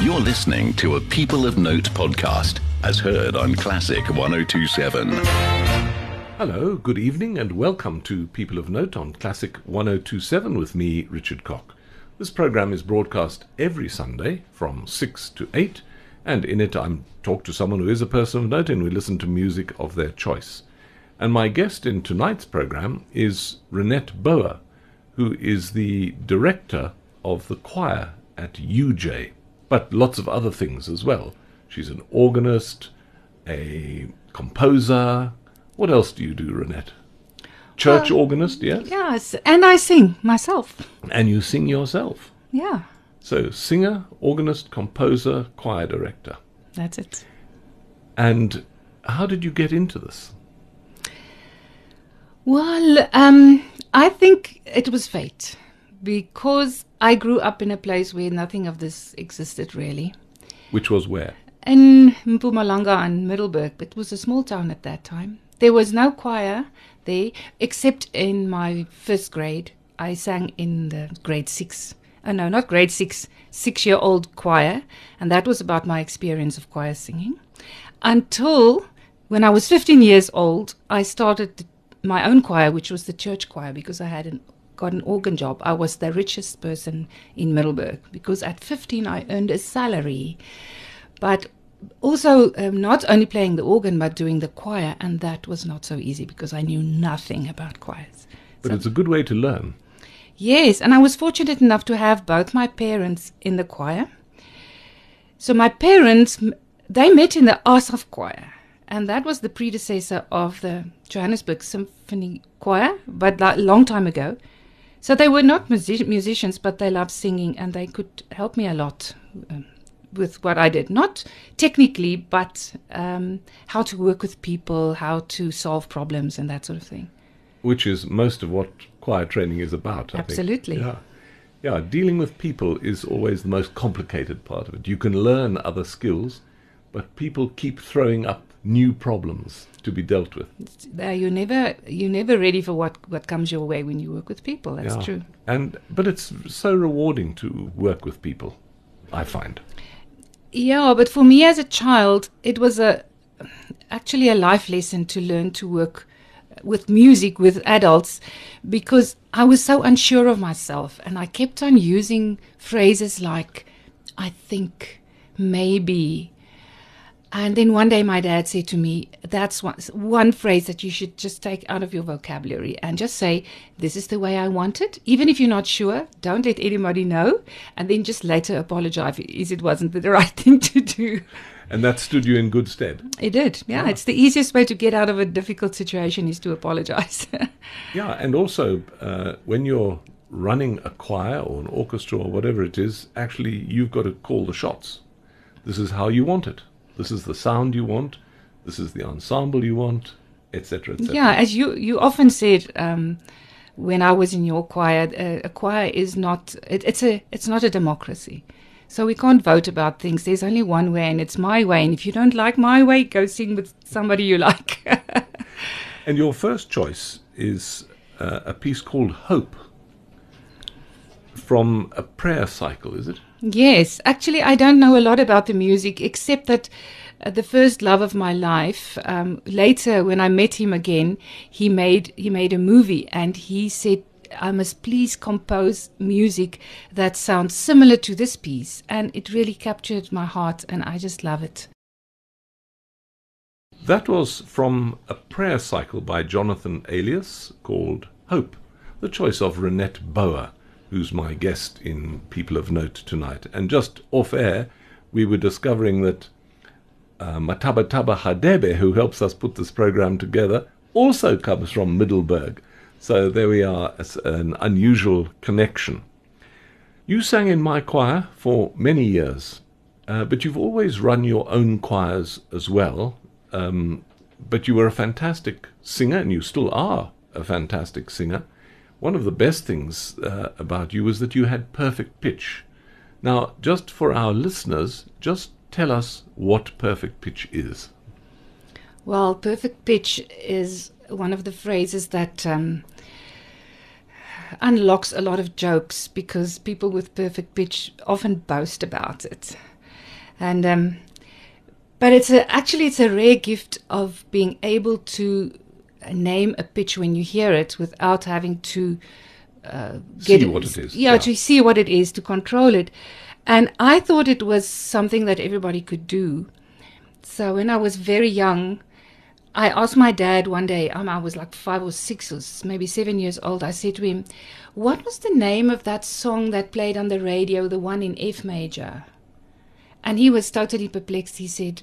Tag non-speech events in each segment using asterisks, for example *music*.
You're listening to a People of Note podcast, as heard on Classic 1027. Hello, good evening, and welcome to People of Note on Classic 1027 with me, Richard Cock. This program is broadcast every Sunday from 6 to 8, and in it I talk to someone who is a person of note and we listen to music of their choice. And my guest in tonight's program is Renette Bouwer, who is the director of the choir at UJ but lots of other things as well. She's an organist, a composer. What else do you do, Renette? Church Well, organist, yes? Yes, and I sing myself. And you sing yourself. Yeah, So, singer, organist, composer, choir director. that's it. And how did you get into this? Well, um, I think it was fate because I grew up in a place where nothing of this existed really. Which was where? In Mpumalanga and Middelburg, but it was a small town at that time. There was no choir there, except in my first grade. I sang in the grade six. Oh, no, not grade six, six year old choir. And that was about my experience of choir singing. Until when I was 15 years old, I started my own choir, which was the church choir, because I had an, got an organ job. I was the richest person in Middelburg because at 15 I earned a salary but also um, not only playing the organ but doing the choir and that was not so easy because i knew nothing about choirs But it's a good way to learn. yes and i was fortunate enough to have both my parents in the choir so my parents they met in the asaf choir and that was the predecessor of the johannesburg symphony choir but a long time ago so they were not music- musicians but they loved singing and they could help me a lot um, with what I did. Not technically, but um, how to work with people, how to solve problems, and that sort of thing. which is most of what choir training is about. I think. Absolutely. Yeah. Yeah, dealing with people is always the most complicated part of it. You can learn other skills, but people keep throwing up new problems to be dealt with. Uh, you're never you're never ready for what what comes your way when you work with people. That's Yeah. true. And but it's so rewarding to work with people, I find. Yeah, but for me as a child, it was a actually a life lesson to learn to work with music with adults because I was so unsure of myself and I kept on using phrases like I think maybe and then one day my dad said to me that's one, one phrase that you should just take out of your vocabulary and just say this is the way I want it even if you're not sure don't let anybody know and then just later apologize if it wasn't the *laughs* right thing to do And that stood you in good stead. it did yeah, it's the easiest way to get out of a difficult situation is to apologize *laughs* Yeah, and also uh, when you're running a choir or an orchestra or whatever it is, actually you've got to call the shots. This is how you want it. This is the sound you want. This is the ensemble you want, etc. etc. Yeah, as you you often said um, when I was in your choir, a, a choir is not it, it's a it's not a democracy. So we can't vote about things. There's only one way, and it's my way. And if you don't like my way, go sing with somebody you like. *laughs* And your first choice is uh, a piece called Hope from a prayer cycle, is it? Yes, actually, I don't know a lot about the music except that uh, the first love of my life. Um, later, when I met him again, he made he made a movie, and he said, "I must please compose music that sounds similar to this piece," and it really captured my heart, and I just love it. That was from a prayer cycle by Jonathan Elias called Hope, the choice of Renette Bouwer, who's my guest in People of Note tonight. And just off air, we were discovering that uh, Mataba Taba Hadebe, who helps us put this program together, also comes from Middelburg. So there we are, an unusual connection. You sang in my choir for many years, uh, but you've always run your own choirs as well. Um, but you were a fantastic singer, and you still are a fantastic singer. One of the best things uh, about you was that you had perfect pitch. Now, just for our listeners, just tell us what perfect pitch is. Well, perfect pitch is one of the phrases that um, unlocks a lot of jokes because people with perfect pitch often boast about it. and um, but it's a actually it's a rare gift of being able to name a pitch when you hear it without having to uh, See what it is, Yeah, yeah. to see what it is to control it. And I thought it was something that everybody could do. So when I was very young, I asked my dad one day, um, I was like five or six or maybe seven years old. I said to him, What was the name of that song that played on the radio, the one in F major? And he was totally perplexed. He said,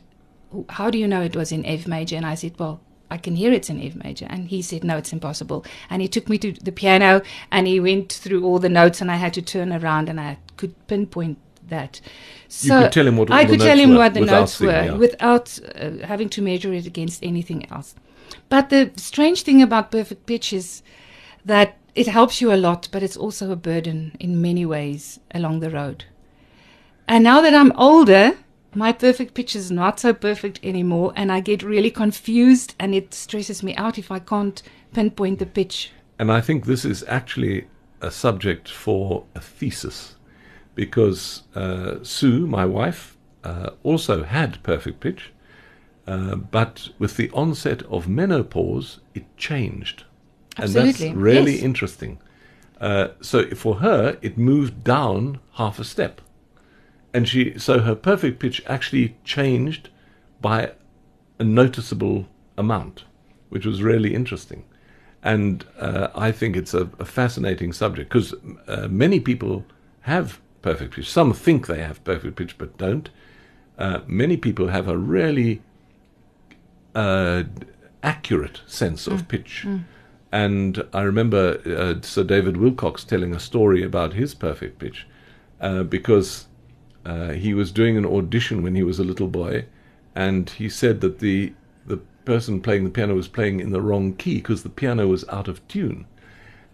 How do you know it was in F major? And I said, Well, I can hear it's in F major. And he said, No, it's impossible. And he took me to the piano and he went through all the notes, and I had to turn around and I could pinpoint that. You could tell him what I could tell him what the notes were yeah. without uh, having to measure it against anything else. But the strange thing about perfect pitch is that it helps you a lot, but it's also a burden in many ways along the road. And now that I'm older, my perfect pitch is not so perfect anymore, and I get really confused, and it stresses me out if I can't pinpoint the pitch. And I think this is actually a subject for a thesis because uh, Sue, my wife, uh, also had perfect pitch, uh, but with the onset of menopause, it changed. Absolutely, And that's really yes. interesting. Uh, so for her, it moved down half a step. And she, so her perfect pitch actually changed by a noticeable amount, which was really interesting. And uh, I think it's a, a fascinating subject because uh, many people have perfect pitch. Some think they have perfect pitch but don't. Uh, many people have a really uh, accurate sense of pitch. And I remember uh, Sir David Willcocks telling a story about his perfect pitch uh, because uh, he was doing an audition when he was a little boy, and he said that the the person playing the piano was playing in the wrong key because the piano was out of tune.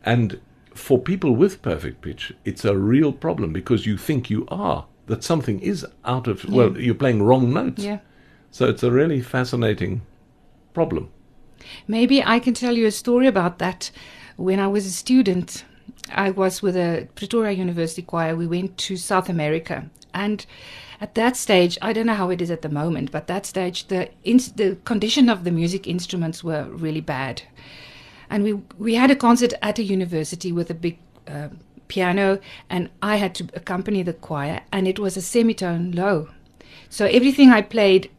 And for people with perfect pitch, it's a real problem because you think you are that something is out of well, you're playing wrong notes. Yeah. So it's a really fascinating problem. Maybe I can tell you a story about that. When I was a student, I was with a Pretoria University choir. We went to South America, and at that stage, I don't know how it is at the moment, but that stage, the ins- the condition of the music instruments were really bad, and we we had a concert at a university with a big. Uh, piano and I had to accompany the choir and it was a semitone low so everything I played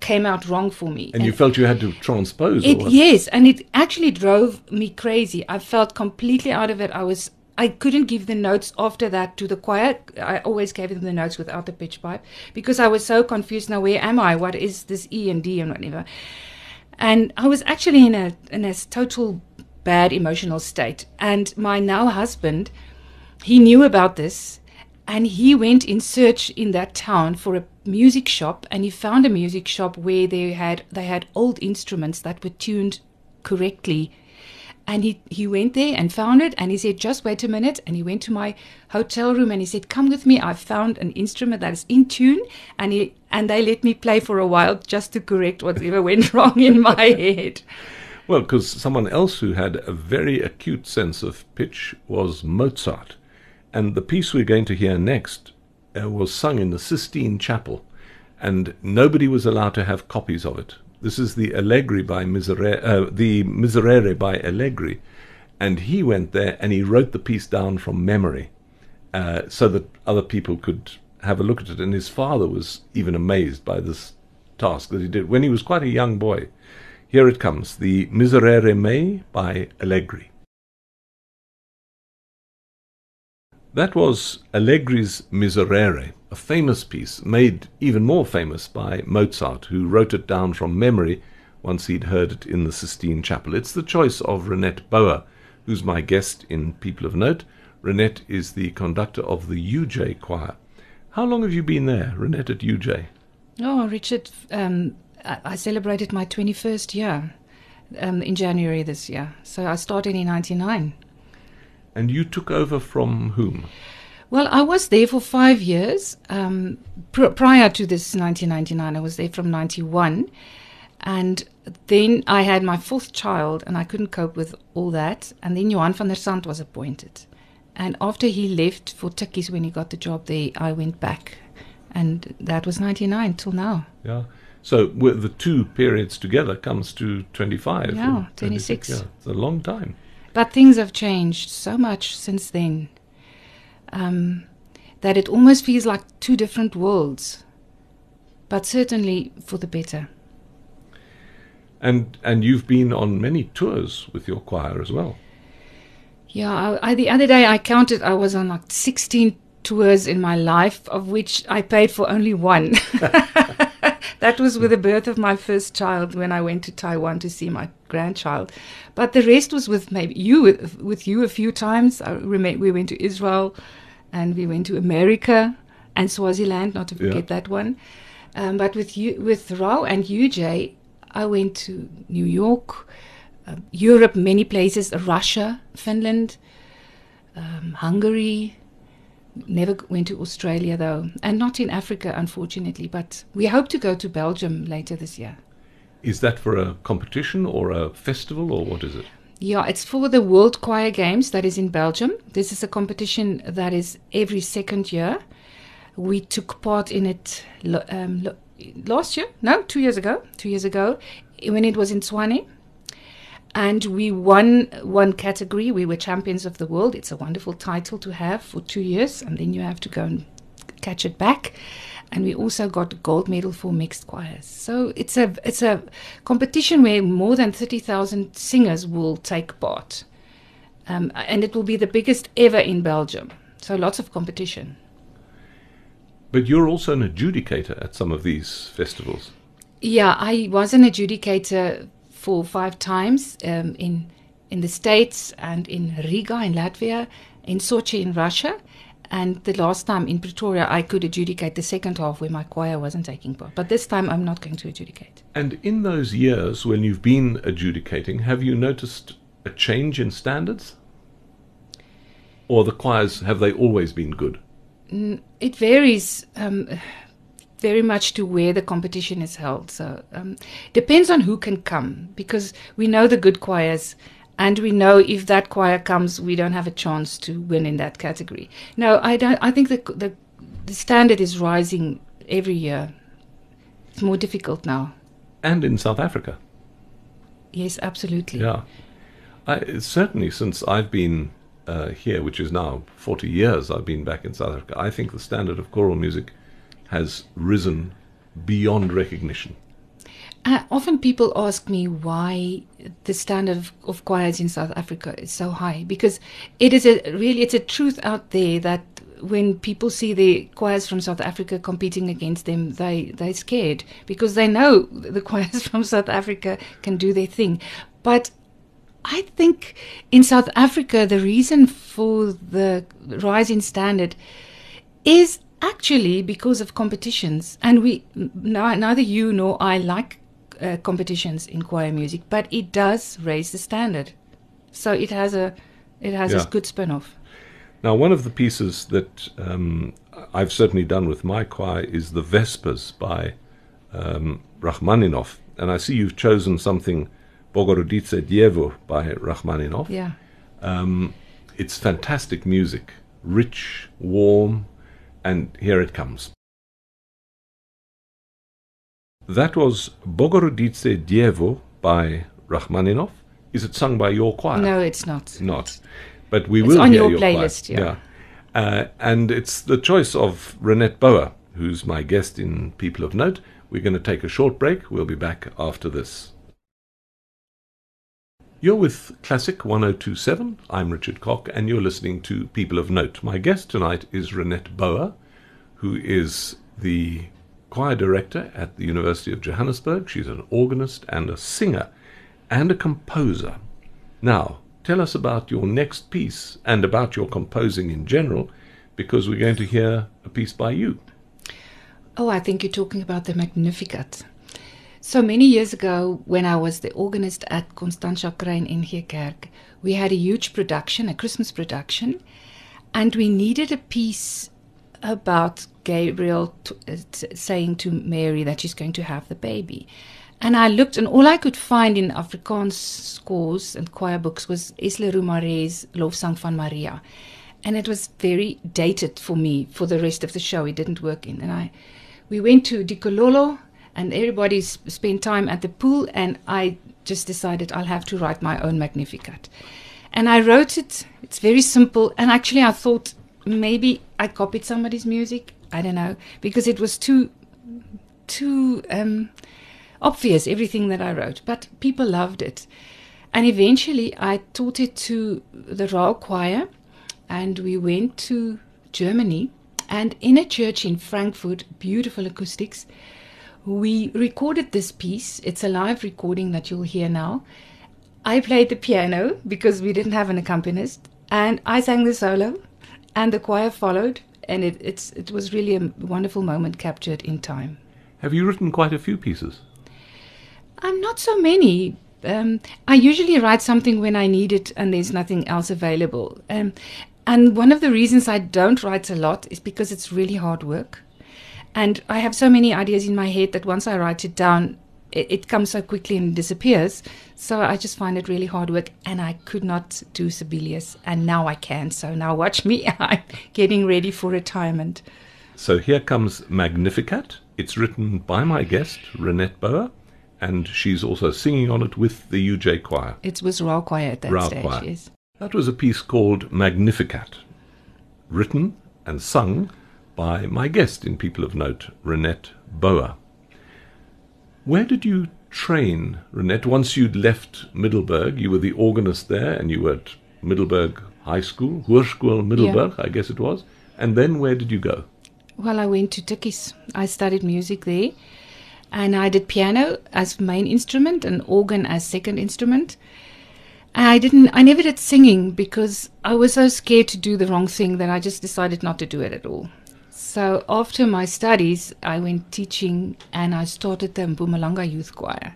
came out wrong for me And you felt you had to transpose it yes, and it actually drove me crazy. I felt completely out of it. I was I couldn't give the notes after that to the choir. I always gave them the notes without the pitch pipe because I was so confused. Now where am I? What is this E and D and whatever? And I was actually in a in a total bad emotional state. And my now husband, he knew about this and he went in search in that town for a music shop and he found a music shop where they had they had old instruments that were tuned correctly and he, he went there and found it and he said just wait a minute and he went to my hotel room and he said come with me i found an instrument that is in tune and he and they let me play for a while just to correct whatever *laughs* went wrong in my head Well, because someone else who had a very acute sense of pitch was Mozart. And the piece we're going to hear next uh, was sung in the Sistine Chapel, and nobody was allowed to have copies of it. This is the Allegri by Miserere, uh, the Miserere by Allegri, and he went there and he wrote the piece down from memory, uh, so that other people could have a look at it. And his father was even amazed by this task that he did when he was quite a young boy. Here it comes, the Miserere by Allegri. That was Allegri's Miserere, a famous piece, made even more famous by Mozart, who wrote it down from memory once he'd heard it in the Sistine Chapel. It's the choice of Renette Bouwer, who's my guest in People of Note. Renette is the conductor of the UJ Choir. How long have you been there, Renette, at UJ? Oh, Richard, um, I, celebrated my 21st year um, in January this year. So I started in 99. And you took over from whom? Well, I was there for five years. Um, pr- prior to this 1999, I was there from 91. And then I had my fourth child, and I couldn't cope with all that. And then Johan van der Sant was appointed. And after he left for Tukkies when he got the job there, I went back. and that was 99 till now. Yeah. So with the two periods together comes to 25. Yeah, or 26. Yeah, it's a long time. But things have changed so much since then um, that it almost feels like two different worlds, but certainly for the better. And and you've been on many tours with your choir as well. Yeah, I, I, the other day I counted, I was on like 16 tours in my life, of which I paid for only one. *laughs* that was with the birth of my first child when I went to Taiwan to see my grandchild. But the rest was with maybe you, with, you a few times. I we went to Israel and we went to America and Swaziland, not to Yeah. forget that one. Um, but with you, with Rau and UJ, I went to New York, uh, Europe, many places, Russia, Finland, um, Hungary. Never went to Australia though, and not in Africa, unfortunately. But we hope to go to Belgium later this year. Is that for a competition or a festival or what is it? Yeah, it's for the World Choir Games that is in Belgium. This is a competition that is every second year. We took part in it um, last year, no, two years ago, two years ago, when it was in Tshwane. And we won one category. We were champions of the world. It's a wonderful title to have for two years, and then you have to go and catch it back. And we also got a gold medal for mixed choirs. So it's a it's a competition where more than thirty thousand singers will take part, um, and it will be the biggest ever in Belgium. So lots of competition. But you're also an adjudicator at some of these festivals. Yeah, I was an adjudicator for five times um, in in the States and in Riga in Latvia, in Sochi in Russia, and the last time in Pretoria I could adjudicate the second half where my choir wasn't taking part. But this time I'm not going to adjudicate. And in those years when you've been adjudicating, have you noticed a change in standards? Or the choirs, have they always been good? It varies um, very much to where the competition is held. So um, depends on who can come because we know the good choirs. And we know if that choir comes, we don't have a chance to win in that category. No, I don't. I think the the, the standard is rising every year. It's more difficult now. And in South Africa. Yes, absolutely. Yeah. I, certainly, since I've been uh, here, which is now 40 years I've been back in South Africa, I think the standard of choral music has risen beyond recognition. Uh, often people ask me why the standard of, of choirs in South Africa is so high because it is a really it's a truth out there that when people see the choirs from South Africa competing against them, they they're scared because they know the choirs *laughs* from South Africa can do their thing. But I think in South Africa the reason for the rise in standard is actually because of competitions, and we neither you nor I like uh, competitions in choir music, but it does raise the standard. So it has a it has Yeah. a good spin off. Now, one of the pieces that um, I've certainly done with my choir is the Vespers by um, Rachmaninoff. And I see you've chosen something, Bogorodice Dievo by Rachmaninoff. Yeah. Um, it's fantastic music, rich, warm, and here it comes. That was Bogorodice Dievo by Rachmaninoff. Is it sung by your choir? No, it's not. Not. But we It's will on hear your choir. playlist, yeah. Uh, and it's the choice of Renette Bouwer, who's my guest in People of Note. We're going to take a short break. We'll be back after this. You're with Classic 1027. I'm Richard Cock, and you're listening to People of Note. My guest tonight is Renette Bouwer, who is the choir director at the University of Johannesburg. She's an organist and a singer and a composer. Now, tell us about your next piece and about your composing in general, because we're going to hear a piece by you. Oh, I think you're talking about the Magnificat. So many years ago, when I was the organist at Constantia Kruin in Geerkerk, we had a huge production, a Christmas production, and we needed a piece about Gabriel t- uh, t- saying to Mary that she's going to have the baby. And I looked, and all I could find in Afrikaans scores and choir books was Isle Rumare's Lofsang van Maria. and it was very dated for me for the rest of the show. It didn't work in, and I, we went to Dikhololo, and everybody spent time at the pool, and I just decided I'll have to write my own Magnificat, and I wrote it. It's very simple, and actually I thought maybe I copied somebody's music. I don't know because it was too, too um, obvious everything that I wrote, but people loved it. And eventually I taught it to the Royal Choir and we went to Germany and in a church in Frankfurt, beautiful acoustics, we recorded this piece. It's a live recording that you'll hear now. I played the piano because we didn't have an accompanist and I sang the solo and the choir followed and it, it's, it was really a wonderful moment captured in time. Have you written quite a few pieces? I'm not so many. Um, I usually write something when I need it and there's nothing else available. Um, and one of the reasons I don't write a lot is because it's really hard work. And I have so many ideas in my head that once I write it down, it, it comes so quickly and disappears. So I just find it really hard work. And I could not do Sibelius. And now I can. So now watch me. *laughs* I'm getting ready for retirement. So here comes Magnificat. It's written by my guest, Renette Bouwer, and she's also singing on it with the UJ Choir. It was Royal Choir at that Royal stage, Choir. yes. That was a piece called Magnificat, written and sung by my guest in People of Note, Renette Bouwer. Where did you train, Renette? Once you'd left Middelburg, you were the organist there and you were at Middelburg High School, Hoërskool Middelburg, I guess it was. And then where did you go? Well, I went to Tukkies. I studied music there. And I did piano as main instrument and organ as second instrument. I didn't I never did singing because I was so scared to do the wrong thing that I just decided not to do it at all. So after my studies, I went teaching and I started the Mpumalanga Youth Choir.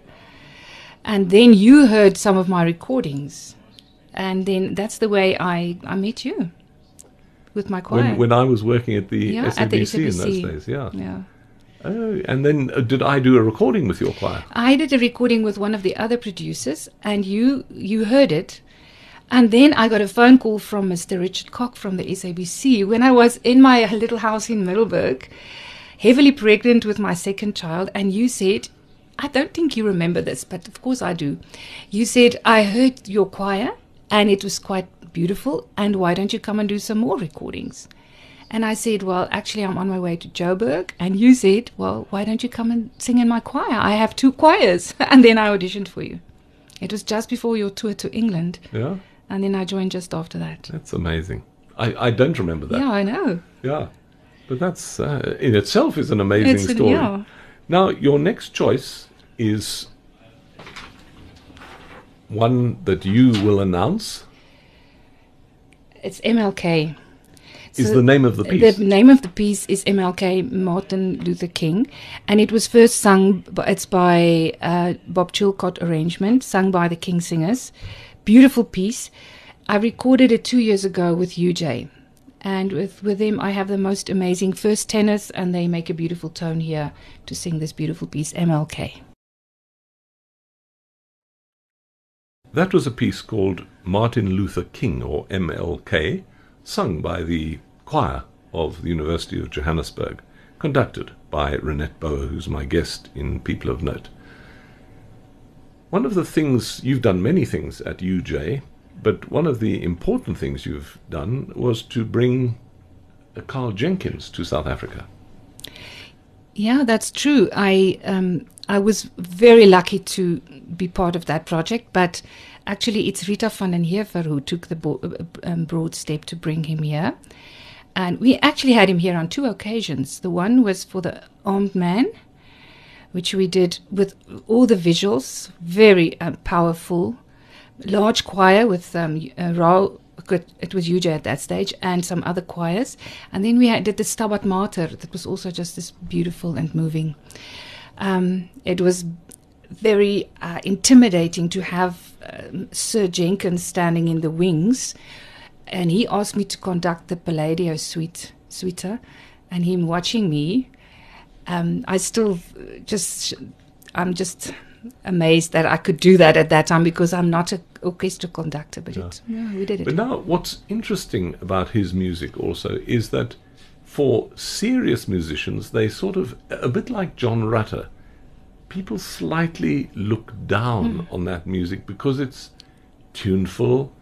And then you heard some of my recordings. And then that's the way I, I met you with my choir. When, when I was working at the, Yeah, SABC, at the in those days, yeah. yeah. Oh, and then uh, did I do a recording with your choir? I did a recording with one of the other producers, and you you heard it. And then I got a phone call from Mr. Richard Cock from the SABC when I was in my little house in Middelburg, heavily pregnant with my second child. And you said, I don't think you remember this, but of course I do. You said, I heard your choir and it was quite beautiful. And why don't you come and do some more recordings? And I said, Well, actually, I'm on my way to Joburg. And you said, Well, why don't you come and sing in my choir? I have two choirs. *laughs* and then I auditioned for you. It was just before your tour to England. Yeah, And then I joined just after that. that's amazing. I, I don't remember that. Yeah, I know. Yeah. But that's uh, in itself is an amazing It's story. yeah. Now, your next choice is one that you will announce. It's MLK. Is So the name of the piece? The name of the piece is MLK, Martin Luther King, and it was first sung. It's by uh, Bob Chilcott arrangement, sung by the King Singers. Beautiful piece. I recorded it two years ago with UJ, and with with them I have the most amazing first tenors, and they make a beautiful tone here to sing this beautiful piece, MLK. That was a piece called Martin Luther King, or MLK, sung by the choir of the University of Johannesburg, conducted by Renette Bouwer, who's my guest in People of Note. One of the things, you've done many things at UJ, but one of the important things you've done was to bring uh, Karl Jenkins to South Africa. Yeah, that's true. I um, I was very lucky to be part of that project, but actually, it's Rita van den Heever who took the bo- uh, um, broad step to bring him here. And we actually had him here on two occasions. The one was for the armed man, which we did with all the visuals, very um, powerful, large choir with um, uh, Rau. It was UJ at that stage, and some other choirs, and then we had, did the Stabat Mater. That was also just this beautiful and moving. Um, it was very uh, intimidating to have um, Sir Jenkins standing in the wings, and he asked me to conduct the Palladio suite, suite, and him watching me. Um, I still just, I'm just amazed that I could do that at that time because I'm not a orchestra conductor, but Yeah. it, yeah, we did it. But now, what's interesting about his music also is that for serious musicians, they sort of, a bit like John Rutter, people slightly look down on that music because it's tuneful,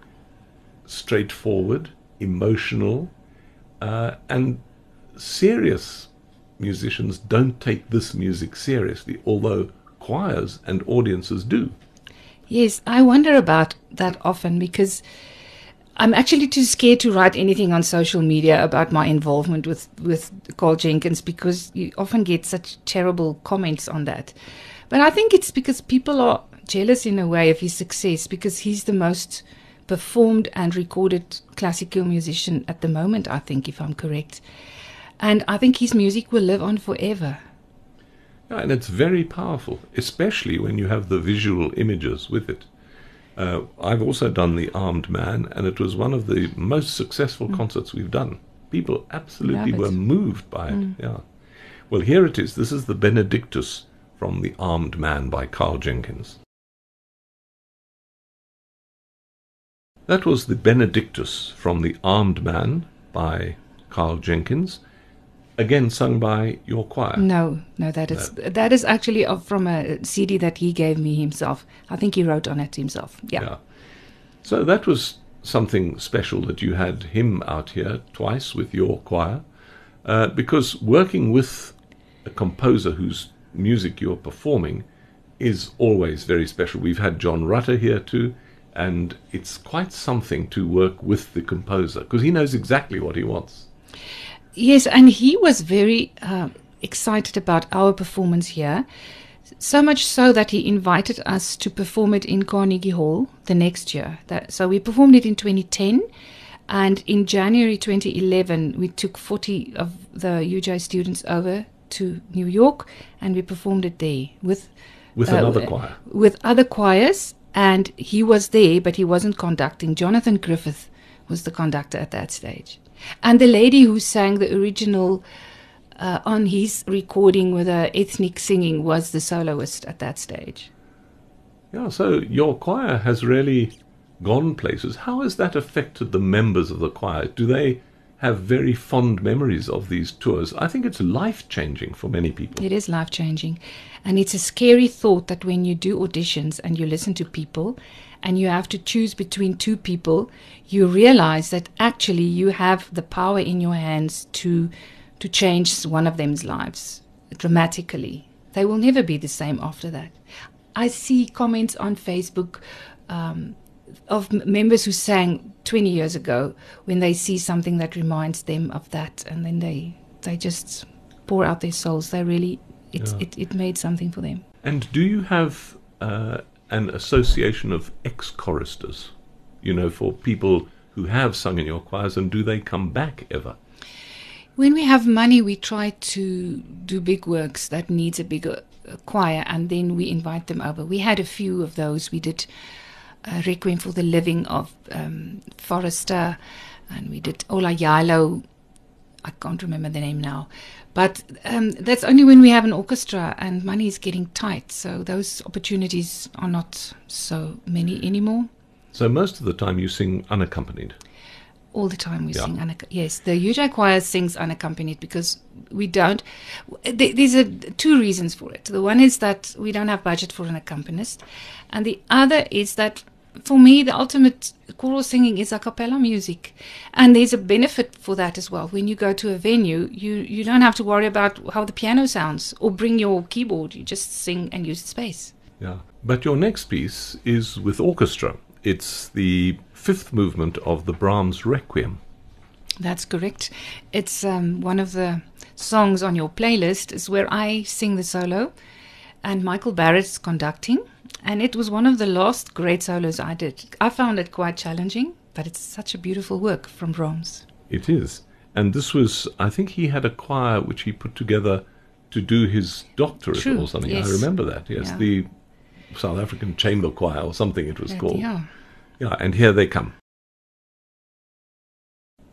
straightforward, emotional, uh, and serious musicians don't take this music seriously, although choirs and audiences do. Yes, I wonder about that often because I'm actually too scared to write anything on social media about my involvement with with Karl Jenkins because you often get such terrible comments on that. But I think it's because people are jealous in a way of his success because he's the most performed and recorded classical musician at the moment, I think, if I'm correct. And I think his music will live on forever. Yeah, and it's very powerful, especially when you have the visual images with it. Uh, I've also done The Armed Man, and it was one of the most successful concerts we've done. People absolutely were moved by it. Yeah. Well, here it is. This is the Benedictus from The Armed Man by Karl Jenkins. That was the Benedictus from The Armed Man by Karl Jenkins, again sung by your choir. No, no, that is that is actually from a CD that he gave me himself. I think he wrote on it himself. Yeah. Yeah. So that was something special that you had him out here twice with your choir, uh, because working with a composer whose music you're performing is always very special. We've had John Rutter here too, and it's quite something to work with the composer because he knows exactly what he wants. Yes, and he was very uh, excited about our performance here. So much so that he invited us to perform it in Carnegie Hall the next year. That, so we performed it in 2010, and in January 2011, we took 40 of the UJ students over to New York, and we performed it there with With uh, another choir. with other choirs. And he was there, but he wasn't conducting. Jonathan Griffith was the conductor at that stage. And the lady who sang the original uh, on his recording with her ethnic singing was the soloist at that stage. Yeah, so your choir has really gone places. How has that affected the members of the choir? Do they have very fond memories of these tours? I think it's life changing for many people. It is life changing. And it's a scary thought that when you do auditions and you listen to people and you have to choose between two people, you realize that actually you have the power in your hands to to change one of them's lives dramatically. They will never be the same after that. I see comments on Facebook um, of m- members who sang 20 years ago when they see something that reminds them of that, and then they they just pour out their souls. They really it Yeah. it, it made something for them. And do you have uh, an association of ex choristers? You know, for people who have sung in your choirs, and do they come back ever? When we have money, we try to do big works that needs a bigger uh, choir, and then we invite them over. We had a few of those. We did uh, Requiem for the Living of um, Forrester, and we did Ola Gjeilo. I can't remember the name now, but um, that's only when we have an orchestra and money is getting tight. So those opportunities are not so many anymore. So most of the time you sing unaccompanied. all the time we Yeah. sing unac- yes the UJ choir sings unaccompanied because we don't th- there's a, two reasons for it the one is that we don't have budget for an accompanist and the other is that for me the ultimate choral singing is a cappella music and there's a benefit for that as well when you go to a venue you you don't have to worry about how the piano sounds or bring your keyboard you just sing and use the space Yeah. But your next piece is with orchestra. It's the fifth movement of the Brahms Requiem. That's correct. It's um, one of the songs on your playlist is where I sing the solo, and Michael Barrett's conducting. And it was one of the last great solos I did. I found it quite challenging, but it's such a beautiful work from Brahms. It is. And this was, I think he had a choir which he put together to do his doctorate True, or something. yes. I remember that. Yes, Yeah. the South African Chamber Choir or something it was Uh, called. yeah. Yeah, and here they come.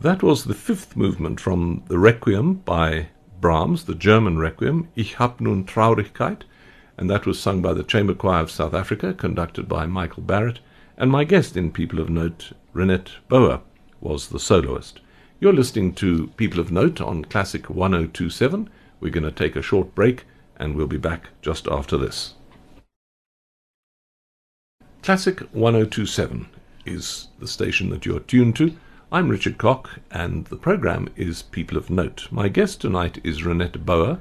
That was the fifth movement from the Requiem by Brahms, the German Requiem, Ihr habt nun Traurigkeit, and that was sung by the Chamber Choir of South Africa, conducted by Michael Barrett, And my guest in People of Note, Renette Bouwer, was the soloist. You're listening to People of Note on Classic 1027. We're going to take a short break and we'll be back just after this. Classic 1027 is the station that you're tuned to. I'm Richard Cock, and the program is People of Note. My guest tonight is Renette Bouwer,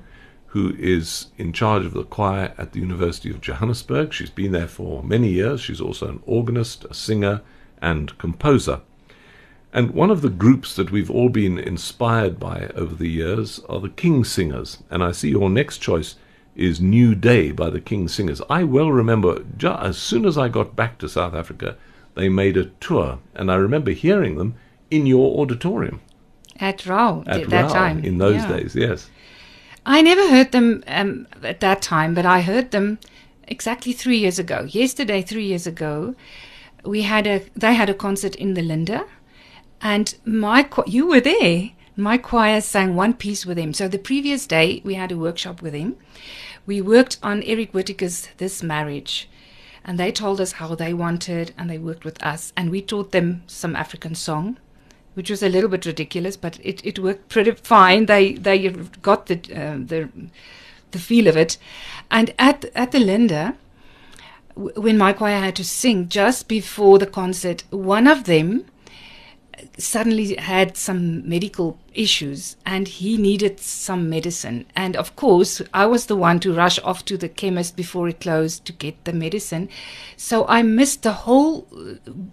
who is in charge of the choir at the University of Johannesburg. She's been there for many years. She's also an organist, a singer, and composer. And one of the groups that we've all been inspired by over the years are the King Singers. And I see your next choice is New Day by the King Singers. I well remember, as soon as I got back to South Africa, they made a tour. And I remember hearing them in your auditorium. At Rau, At that Rau, time. In those yeah. days, yes. I never heard them um, at that time, but I heard them exactly three years ago. Yesterday, three years ago, we had a they had a concert in the Linder, and my you were there. My choir sang one piece with him. So the previous day we had a workshop with him. We worked on Eric Whitacre's This Marriage, and they told us how they wanted, and they worked with us, and we taught them some African song which was a little bit ridiculous, but it, it worked pretty fine. They they got the uh, the the feel of it, and at at the Linder, w- when my choir had to sing just before the concert, one of them suddenly had some medical issues and he needed some medicine. And of course, I was the one to rush off to the chemist before it closed to get the medicine. So I missed the whole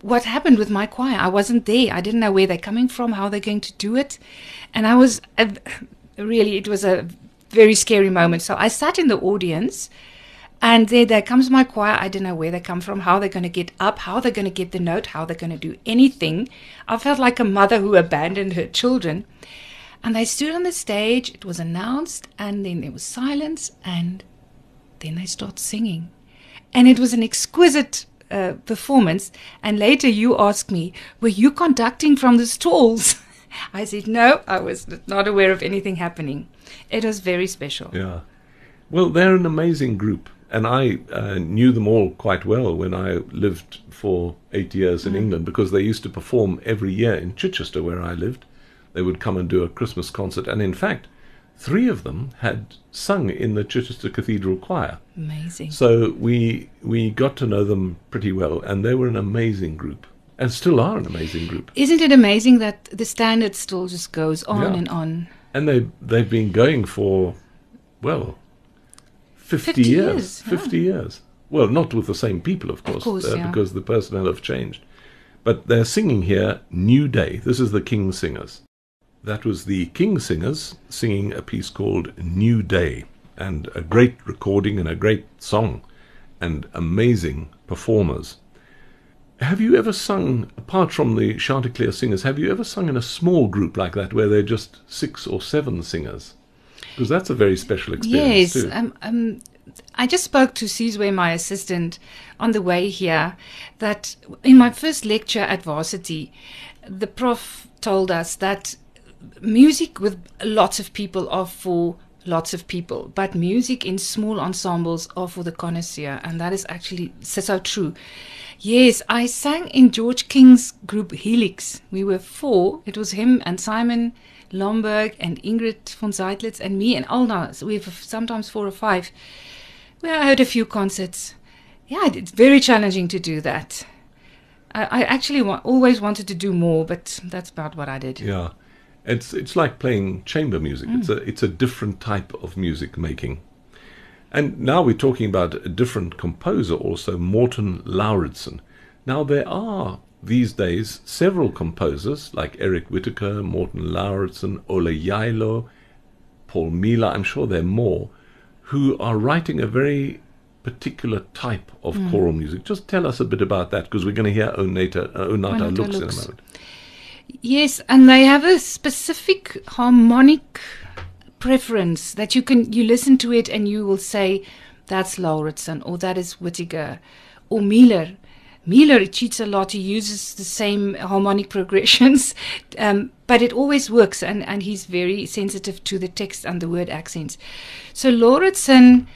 what happened with my choir. I wasn't there. I didn't know where they're coming from, how they're going to do it. And I was uh, really, it was a very scary moment. So I sat in the audience. And there, there comes my choir. I don't know where they come from, how they're going to get up, how they're going to get the note, how they're going to do anything. I felt like a mother who abandoned her children. And they stood on the stage, it was announced, and then there was silence, and then they start singing. And it was an exquisite uh, performance. And later you asked me, Were you conducting from the stalls? *laughs* I said, No, I was not aware of anything happening. It was very special. Yeah. Well, they're an amazing group. And I uh, knew them all quite well when I lived for eight years in England because they used to perform every year in Chichester, where I lived. They would come and do a Christmas concert. And in fact, three of them had sung in the Chichester Cathedral Choir. Amazing. So we we got to know them pretty well, and they were an amazing group, and still are an amazing group. Isn't it amazing that the standard still just goes on Yeah. and on? And they they've been going for, well, fifty, 50 years. years, yeah. Fifty years. Well, not with the same people, of course, course, uh, yeah. because the personnel have changed. But they're singing here "New Day." This is the King Singers. That was the King Singers singing a piece called "New Day," and a great recording and a great song, and amazing performers. Have you ever sung, apart from the Chanticleer singers, have you ever sung in a small group like that where they're just six or seven singers? Because that's a very special experience Yes, too. um, um, I just spoke to Sizwe, my assistant, on the way here. That in my first lecture at varsity, the prof told us that music with lots of people are for lots of people, but music in small ensembles are for the connoisseur, and that is actually so true. Yes, I sang in George King's group Helix. We were four. It was him and Simon Lomberg and Ingrid von Zeitlitz and me and Alna. So we have sometimes four or five. We I heard a few concerts. Yeah, it's very challenging to do that. I, I actually wa- always wanted to do more, but that's about what I did. Yeah, it's it's like playing chamber music. It's mm. a it's a different type of music making. And now we're talking about a different composer, also Morten Lauridsen. Now there are these days several composers like Eric Whitacre, Morten Lauridsen, Ole Gjeilo, Paul Mealor. I'm sure there are more who are writing a very particular type of choral music. Just tell us a bit about that because we're going to hear Onata, uh, Onata O Nata Lux in a moment. Yes, and they have a specific harmonic preference that you can you listen to it and you will say that's Lauridsen or that is Whitacre or Mealor. Mealor cheats a lot. He uses the same harmonic progressions, *laughs* um, but it always works, and, and he's very sensitive to the text and the word accents. So Lauridsen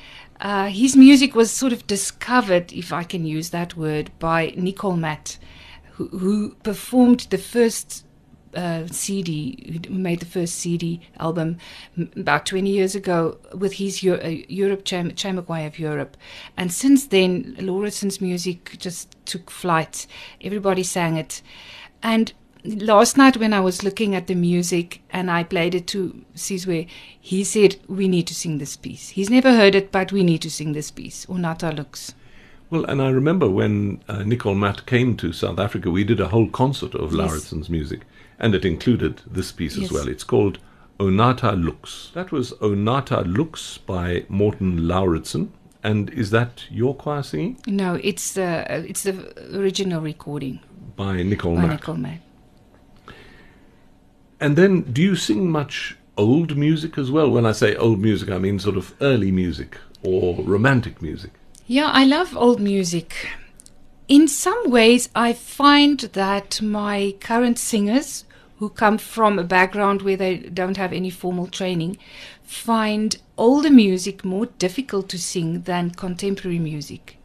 Uh, his music was sort of discovered, if I can use that word, by Nicol Matt, who, who performed the first uh, CD, who made the first CD album about 20 years ago with his Eu- uh, Europe Cham- Chamberchoir of Europe. And since then, Lauridsen's music just took flight. Everybody sang it. And last night when I was looking at the music and I played it to Sizwe, he said, We need to sing this piece. He's never heard it, but we need to sing this piece. O Nata Lux. Well, and I remember when uh, Nicol Matt came to South Africa, we did a whole concert of Yes. Lauridsen's music, and it included this piece as well. It's called O Nata Lux. That was O Nata Lux by Morten Lauridsen. And is that your choir singing? No, it's the uh, it's the original recording By Nicol by. Nicol Matt. And then, do you sing much old music as well? When I say old music, I mean sort of early music or romantic music. Yeah, I love old music. In some ways, I find that my current singers, who come from a background where they don't have any formal training, find older music more difficult to sing than contemporary music.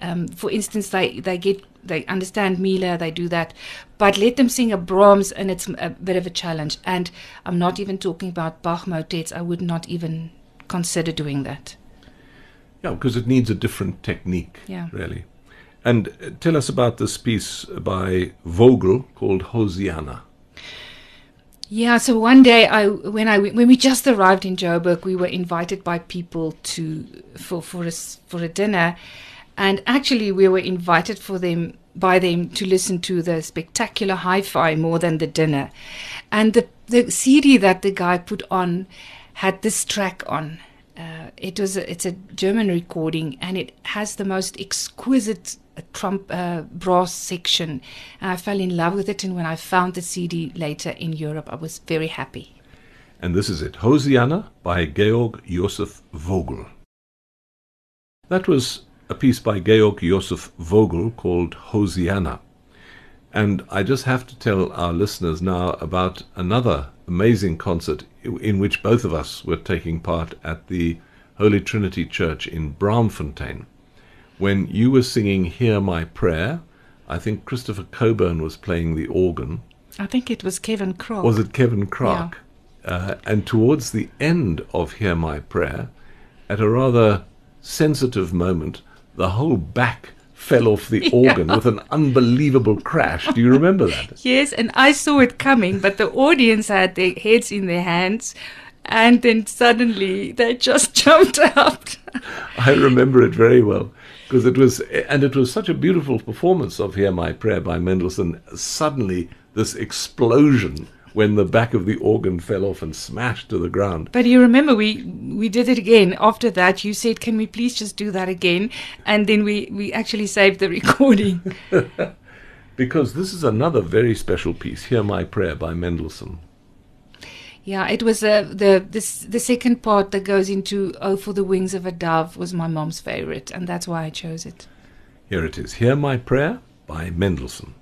Um, for instance, they, they get they understand Mealor, they do that, but let them sing a Brahms and it's a bit of a challenge. And I'm not even talking about Bach motets. I would not even consider doing that. Yeah, because it needs a different technique, Yeah. really. And uh, tell us about this piece by Vogel called Hosiana. Yeah, so one day I when I when we just arrived in Joburg, we were invited by people to for for a for a dinner, and actually we were invited for them by them to listen to the spectacular hi-fi more than the dinner, and the the CD that the guy put on had this track on. Uh, it was a, it's a German recording, and it has the most exquisite uh, trump uh, brass section. And I fell in love with it, and when I found the CD later in Europe, I was very happy. And this is it Hosiana by Georg Josef Vogel. That was a piece by Georg Josef Vogel called Hosiana. And I just have to tell our listeners now about another amazing concert in which both of us were taking part at the Holy Trinity Church in Braamfontein. When you were singing Hear My Prayer, I think Christopher Coburn was playing the organ. I think it was Kevin Crock. Was it Kevin Clark? Uh, and towards the end of Hear My Prayer, at a rather sensitive moment, the whole back fell off the *laughs* organ with an unbelievable crash. Do you remember that? *laughs* Yes, and I saw it coming, but the audience had their heads in their hands, and then suddenly they just *laughs* jumped out. I remember it very well because it was, and it was such a beautiful performance of Hear My Prayer by Mendelssohn. Suddenly, this explosion when the back of the organ fell off and smashed to the ground. But you remember we we did it again. After that, you said, "Can we please just do that again?" And then we we actually saved the *laughs* recording. *laughs* Because this is another very special piece, Hear My Prayer by Mendelssohn. Yeah, it was uh, the this the second part that goes into "Oh for the Wings of a Dove" was my mom's favorite, and that's why I chose it. Here it is Hear My Prayer by Mendelssohn.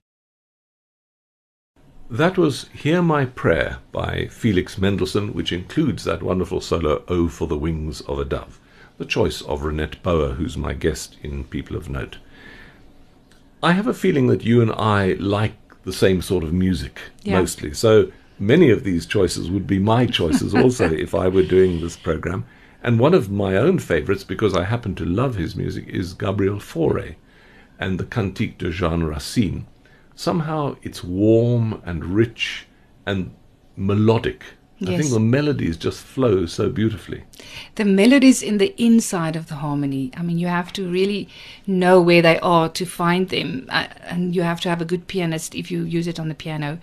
That was Hear My Prayer by Felix Mendelssohn, which includes that wonderful solo O for the Wings of a Dove, the choice of Renette Bouwer, who's my guest in People of Note. I have a feeling that you and I like the same sort of music Yeah. mostly. So many of these choices would be my choices also *laughs* if I were doing this program. And one of my own favorites, because I happen to love his music, is Gabriel Fauré and the Cantique de Jean Racine. Somehow it's warm and rich and melodic. I think the melodies just flow so beautifully. The melodies in the inside of the harmony. I mean, you have to really know where they are to find them, uh, and you have to have a good pianist if you use it on the piano.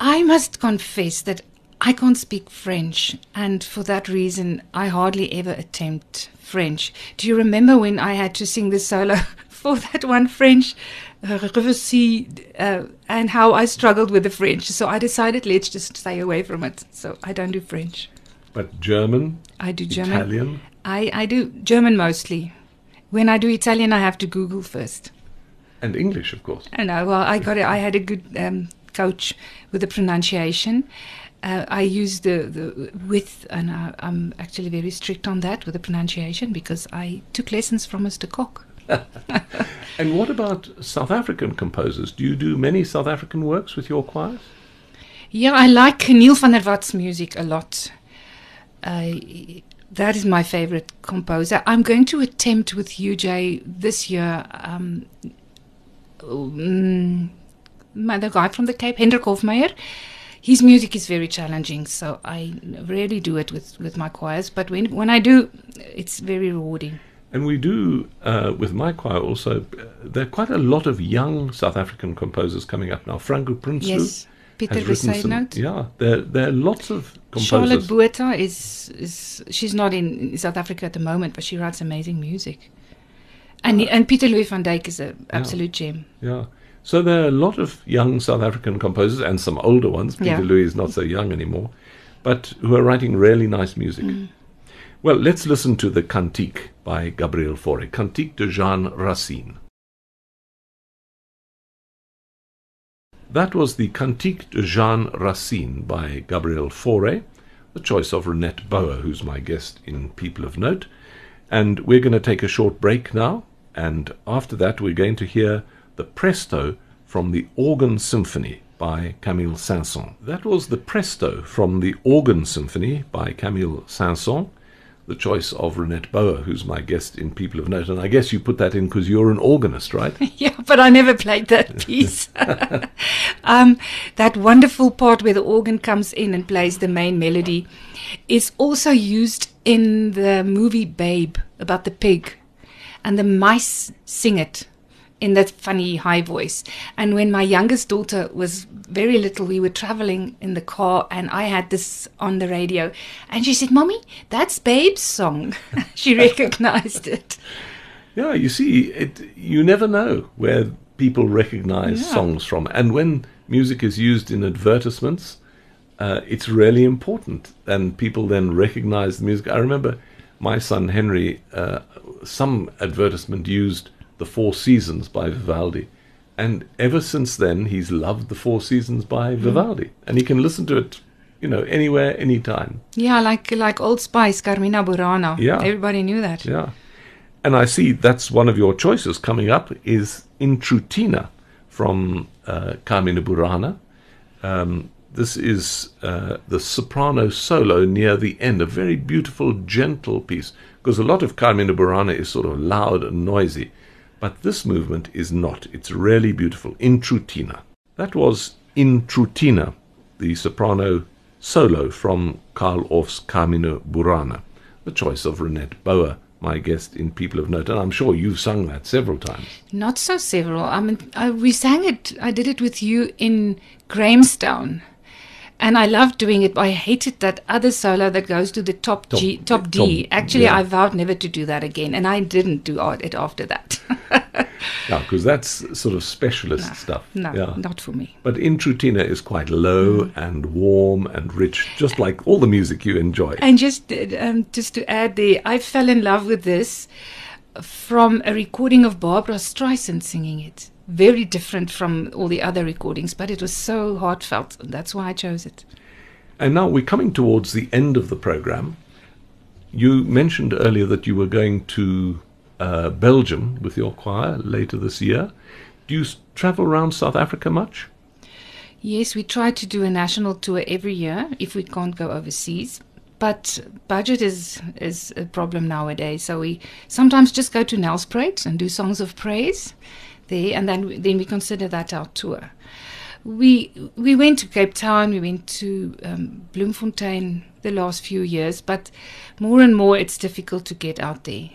I must confess that I can't speak French, and for that reason, I hardly ever attempt French. Do you remember when I had to sing the solo *laughs* for that one French uh, Reversi, uh, and how I struggled with the French? So I decided let's just stay away from it. So I don't do French. But German, I do German. Italian, I, I do German mostly. When I do Italian, I have to Google first. and English, of course. I know. Well, I got it. I had a good um, coach with the pronunciation, Uh, I use the, the with, and I, I'm actually very strict on that with the pronunciation because I took lessons from Mr. Cock. *laughs* And what about South African composers? Do you do many South African works with your choirs? Yeah, I like Niel van der Watt's music a lot. Uh, that is my favorite composer. I'm going to attempt with UJ this year. Um, um, the guy from the Cape, Hendrik Hofmeyr. His music is very challenging, so I rarely do it with, with my choirs. But when when I do, it's very rewarding. And we do uh, with my choir also. Uh, there are quite a lot of young South African composers coming up now. Franco Prinsloo Yes, Peter has written some. Bezuidenhout. Yeah, there there are lots of composers. Charlotte. Botha is is she's not in South Africa at the moment, but she writes amazing music. And and Peter Louis van Dijk is an absolute gem. Yeah. So there are a lot of young South African composers and some older ones. Peter Yeah. Louis is not so young anymore, but who are writing really nice music. Mm. Well, let's listen to the Cantique by Gabriel Fauré, Cantique de Jean Racine. That was the Cantique de Jean Racine by Gabriel Fauré, the choice of Renette Bouwer, who's my guest in People of Note. And we're going to take a short break now, and after that, we're going to hear the Presto from the Organ Symphony by Camille Saint-Saëns. That was the Presto from the Organ Symphony by Camille Saint-Saëns, the choice of Renette Bouwer, who's my guest in People of Note. And I guess you put that in because you're an organist, right? *laughs* Yeah, but I never played that *laughs* piece. *laughs* um, that wonderful part where the organ comes in and plays the main melody is also used in the movie Babe about the pig, and the mice sing it in that funny high voice. And when my youngest daughter was very little, we were traveling in the car, and I had this on the radio, and she said, "Mommy, that's Babe's song." *laughs* she recognized it. Yeah, you see, it you never know where people recognize Yeah. songs from, and when music is used in advertisements, uh, it's really important, and people then recognize the music. I remember my son Henry, uh, some advertisement used "The Four Seasons" by Vivaldi, and ever since then he's loved "The Four Seasons" by Vivaldi, and he can listen to it, you know, anywhere, anytime. Yeah, like like Old Spice, Carmina Burana. Yeah. everybody knew that. Yeah. And I see that's one of your choices coming up is In trutina from uh, Carmina Burana. Um, this is uh, the soprano solo near the end, a very beautiful, gentle piece, because a lot of Carmina Burana is sort of loud and noisy, but this movement is not. It's really beautiful. In trutina. That was In trutina, the soprano solo from Carl Orff's Carmina Burana, the choice of Renette Bouwer, my guest in People of Note, and I'm sure you've sung that several times. Not so several. I mean, I, we sang it. I did it with you in Grahamstown, and I loved doing it. But I hated that other solo that goes to the top, G, top D. top- Actually, yeah. I vowed never to do that again, and I didn't do it after that. *laughs* Yeah, because that's sort of specialist stuff. no, yeah. not for me. But In trutina is quite low and warm and rich, just like all the music you enjoy. And just um, just to add there, I fell in love with this from a recording of Barbra Streisand singing it. Very different from all the other recordings, but it was so heartfelt, and that's why I chose it. And now we're coming towards the end of the program. You mentioned earlier that you were going to uh, Belgium with your choir later this year. Do you s- travel around South Africa much? Yes, we try to do a national tour every year if we can't go overseas. But budget is is a problem nowadays. So we sometimes just go to Nelspruit and do songs of praise there, and then then we consider that our tour. We we went to Cape Town, we went to um, Bloemfontein the last few years, but more and more it's difficult to get out there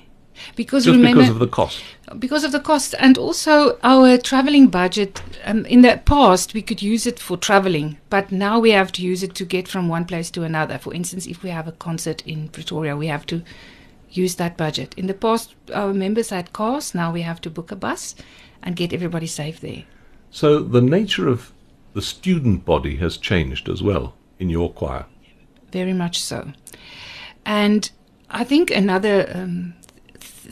because Just remember because of the cost. because of the cost and also our traveling budget um, in the past we could use it for traveling but now we have to use it to get from one place to another for instance if we have a concert in pretoria we have to use that budget in the past our members had cars now we have to book a bus and get everybody safe there So the nature of the student body has changed as well in your choir. very much so. And I think another um,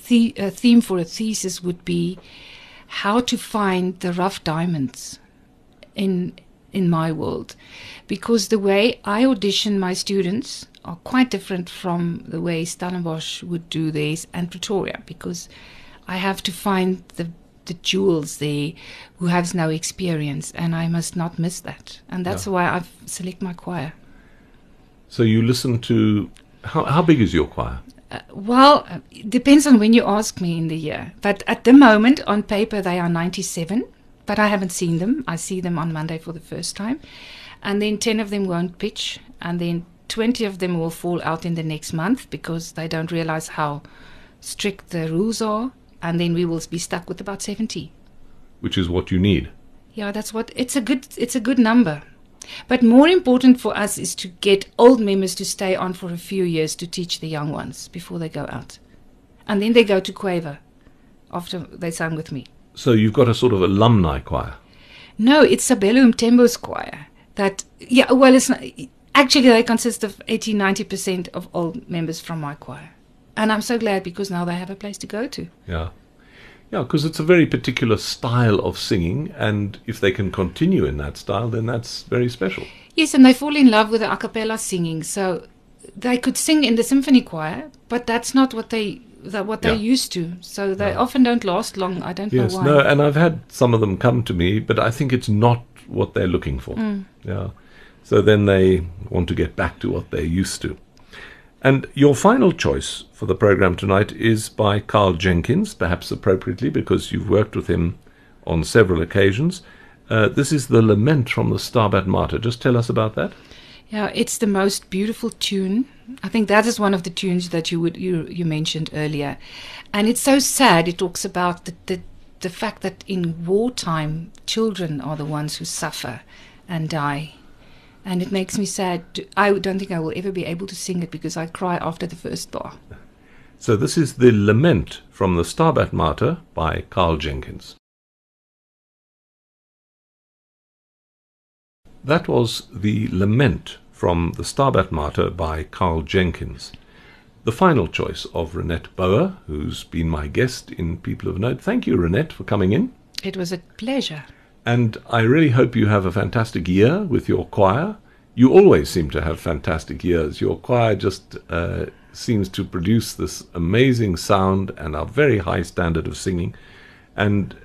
the- uh, theme for a thesis would be how to find the rough diamonds in in my world because the way I audition my students are quite different from the way Stellenbosch would do theirs and Pretoria because I have to find the the jewels there who has no experience and I must not miss that. And that's Yeah. why I've select my choir. So you listen to how how big is your choir? Well, uh, it depends on when you ask me in the year. But at the moment, on paper, they are 97. But I haven't seen them. I see them on Monday for the first time. And then 10 of them won't pitch. And then 20 of them will fall out in the next month because they don't realize how strict the rules are. And then we will be stuck with about 70. Which is what you need. Yeah, that's what it's a good it's a good number. But more important for us is to get old members to stay on for a few years to teach the young ones before they go out. And then they go to Quaver after they sung with me. So you've got a sort of alumni choir. No, it's Sabellum Tembo's choir. That yeah, well it's not, actually they consist of 80 90% of old members from my choir. And I'm so glad because now they have a place to go to. Yeah. Yeah, because it's a very particular style of singing, and if they can continue in that style, then that's very special. Yes, and they fall in love with the a cappella singing. So they could sing in the symphony choir, but that's not what they that what they're Yeah. used to. So they often don't last long. I don't Yes, know why. no, and I've had some of them come to me, but I think it's not what they're looking for. Mm. Yeah. So then they want to get back to what they're used to. And your final choice for the program tonight is by Karl Jenkins, perhaps appropriately because you've worked with him on several occasions. Uh, this is the Lament from the Stabat Mater. Just tell us about that. Yeah, it's the most beautiful tune. I think that is one of the tunes that you would you you mentioned earlier, and it's so sad. It talks about the the, the fact that in wartime children are the ones who suffer and die, and it makes me sad. I don't think I will ever be able to sing it because I cry after the first bar. So this is the Lament from the Stabat Mater by Karl Jenkins. That was the Lament from the Stabat Mater by Karl Jenkins. The final choice of Renette Bouwer, who's been my guest in People of Note. Thank you, Renette, for coming in. It was a pleasure. And I really hope you have a fantastic year with your choir. You always seem to have fantastic years. Your choir just uh, seems to produce this amazing sound and a very high standard of singing. And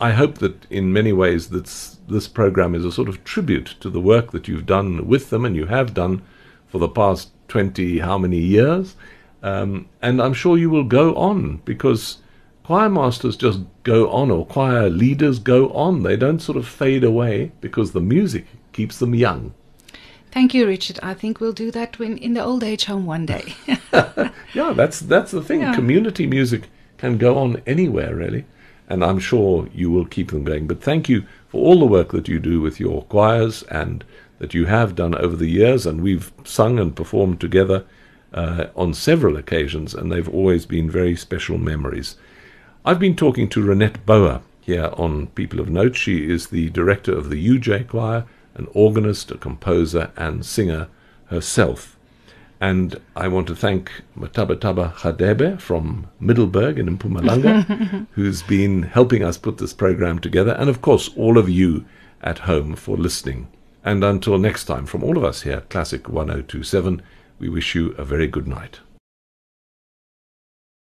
I hope that in many ways this this program is a sort of tribute to the work that you've done with them and you have done for the past 20 how many years. Um, and I'm sure you will go on because choir masters just go on or choir leaders go on. They don't sort of fade away because the music keeps them young. Thank you, Richard. I think we'll do that when in the old age home one day. *laughs* Yeah, that's that's the thing. Yeah. Community music can go on anywhere really, and I'm sure you will keep them going. But thank you for all the work that you do with your choirs and that you have done over the years, and we've sung and performed together uh, on several occasions, and they've always been very special memories. I've been talking to Renette Bouwer here on People of Note. She is the director of the UJ Choir, an organist, a composer, and singer herself. And I want to thank Matabataba Khadebe from Middelburg in Mpumalanga, *laughs* who's been helping us put this program together, and of course, all of you at home for listening. And until next time, from all of us here at Classic 1027, we wish you a very good night.